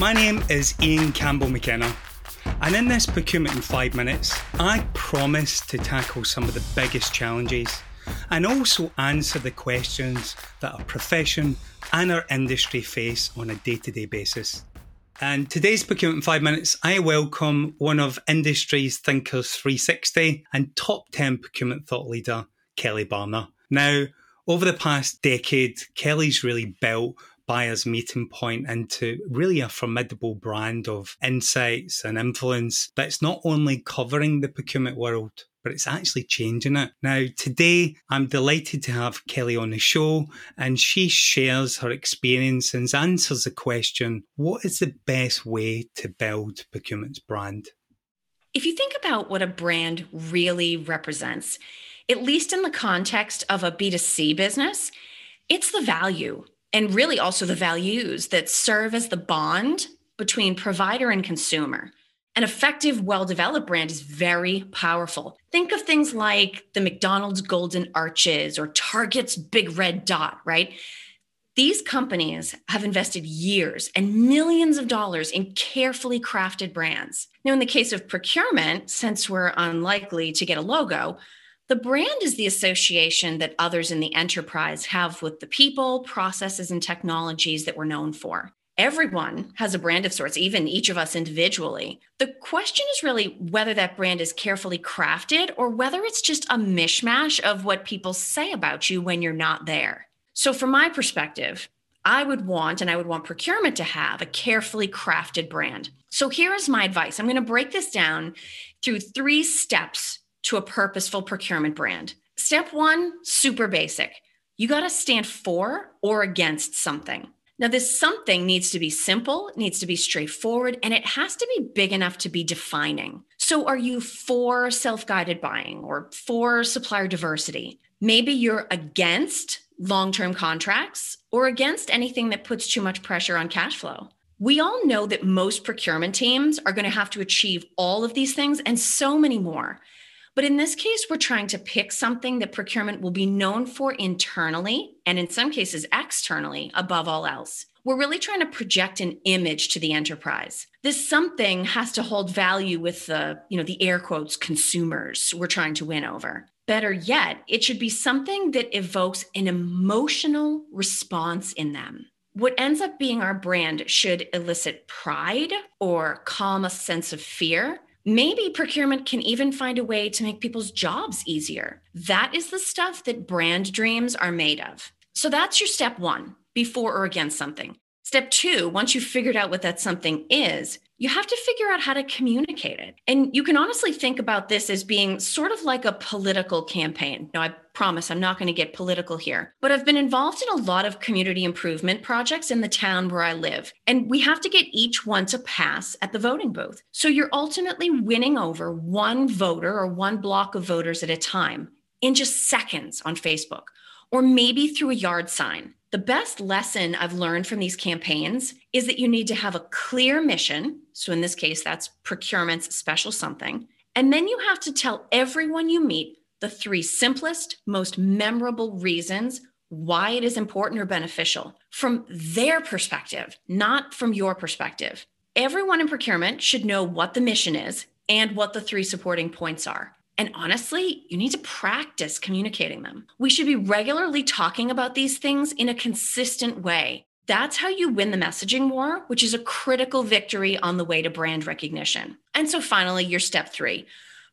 My name is Ian Campbell McKenna, and in this Procurement in 5 Minutes, I promise to tackle some of the biggest challenges and also answer the questions that our profession and our industry face on a day to day basis. And today's Procurement in 5 Minutes, I welcome one of industry's Thinkers 360 and top 10 procurement thought leader, Kelly Barner. Now, over the past decade, Kelly's really built buyer's meeting point into really a formidable brand of insights and influence that's not only covering the procurement world, but it's actually changing it. Now, today, I'm delighted to have Kelly on the show, and she shares her experience and answers the question what is the best way to build procurement's brand? If you think about what a brand really represents, at least in the context of a B2C business, it's the value and really also the values that serve as the bond between provider and consumer. An effective, well developed brand is very powerful. Think of things like the McDonald's Golden Arches or Target's Big Red Dot, right? These companies have invested years and millions of dollars in carefully crafted brands. Now, in the case of procurement, since we're unlikely to get a logo, the brand is the association that others in the enterprise have with the people, processes, and technologies that we're known for. Everyone has a brand of sorts, even each of us individually. The question is really whether that brand is carefully crafted or whether it's just a mishmash of what people say about you when you're not there. So, from my perspective, I would want and I would want procurement to have a carefully crafted brand. So, here is my advice I'm going to break this down through three steps to a purposeful procurement brand. Step one, super basic. You got to stand for or against something. Now, this something needs to be simple, needs to be straightforward, and it has to be big enough to be defining. So, are you for self guided buying or for supplier diversity? Maybe you're against long term contracts or against anything that puts too much pressure on cash flow. We all know that most procurement teams are going to have to achieve all of these things and so many more. But in this case, we're trying to pick something that procurement will be known for internally and in some cases externally above all else. We're really trying to project an image to the enterprise. This something has to hold value with the, you know, the air quotes consumers we're trying to win over. Better yet, it should be something that evokes an emotional response in them. What ends up being our brand should elicit pride or calm a sense of fear Maybe procurement can even find a way to make people's jobs easier. That is the stuff that brand dreams are made of. So that's your step one before or against something. Step two, once you've figured out what that something is, you have to figure out how to communicate it. And you can honestly think about this as being sort of like a political campaign. Now, I promise I'm not going to get political here, but I've been involved in a lot of community improvement projects in the town where I live. And we have to get each one to pass at the voting booth. So you're ultimately winning over one voter or one block of voters at a time in just seconds on Facebook, or maybe through a yard sign. The best lesson I've learned from these campaigns is that you need to have a clear mission. So, in this case, that's procurement's special something. And then you have to tell everyone you meet the three simplest, most memorable reasons why it is important or beneficial from their perspective, not from your perspective. Everyone in procurement should know what the mission is and what the three supporting points are. And honestly, you need to practice communicating them. We should be regularly talking about these things in a consistent way. That's how you win the messaging war, which is a critical victory on the way to brand recognition. And so finally, your step three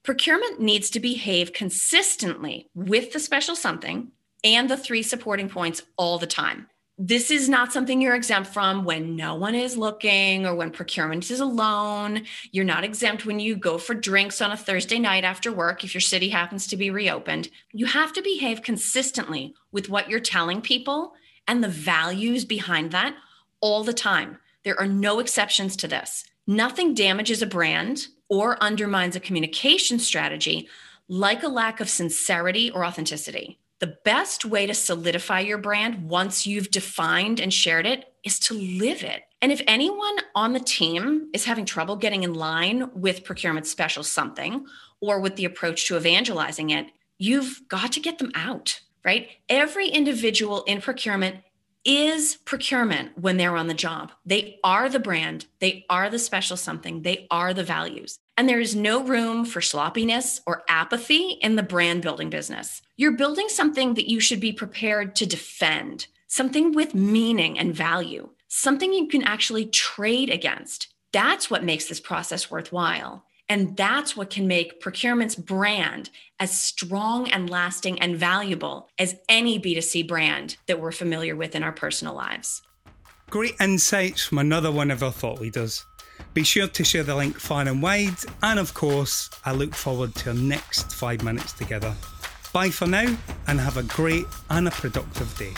procurement needs to behave consistently with the special something and the three supporting points all the time this is not something you're exempt from when no one is looking or when procurement is alone. You're not exempt when you go for drinks on a Thursday night after work if your city happens to be reopened. You have to behave consistently with what you're telling people and the values behind that all the time. There are no exceptions to this. Nothing damages a brand or undermines a communication strategy like a lack of sincerity or authenticity the best way to solidify your brand once you've defined and shared it is to live it. And if anyone on the team is having trouble getting in line with procurement special something or with the approach to evangelizing it, you've got to get them out, right? Every individual in procurement is procurement when they're on the job. They are the brand, they are the special something, they are the values. And there is no room for sloppiness or apathy in the brand building business. You're building something that you should be prepared to defend, something with meaning and value, something you can actually trade against. That's what makes this process worthwhile. And that's what can make procurement's brand as strong and lasting and valuable as any B2C brand that we're familiar with in our personal lives. Great insights from another one of our thought leaders. Be sure to share the link far and wide. And of course, I look forward to our next five minutes together. Bye for now and have a great and a productive day.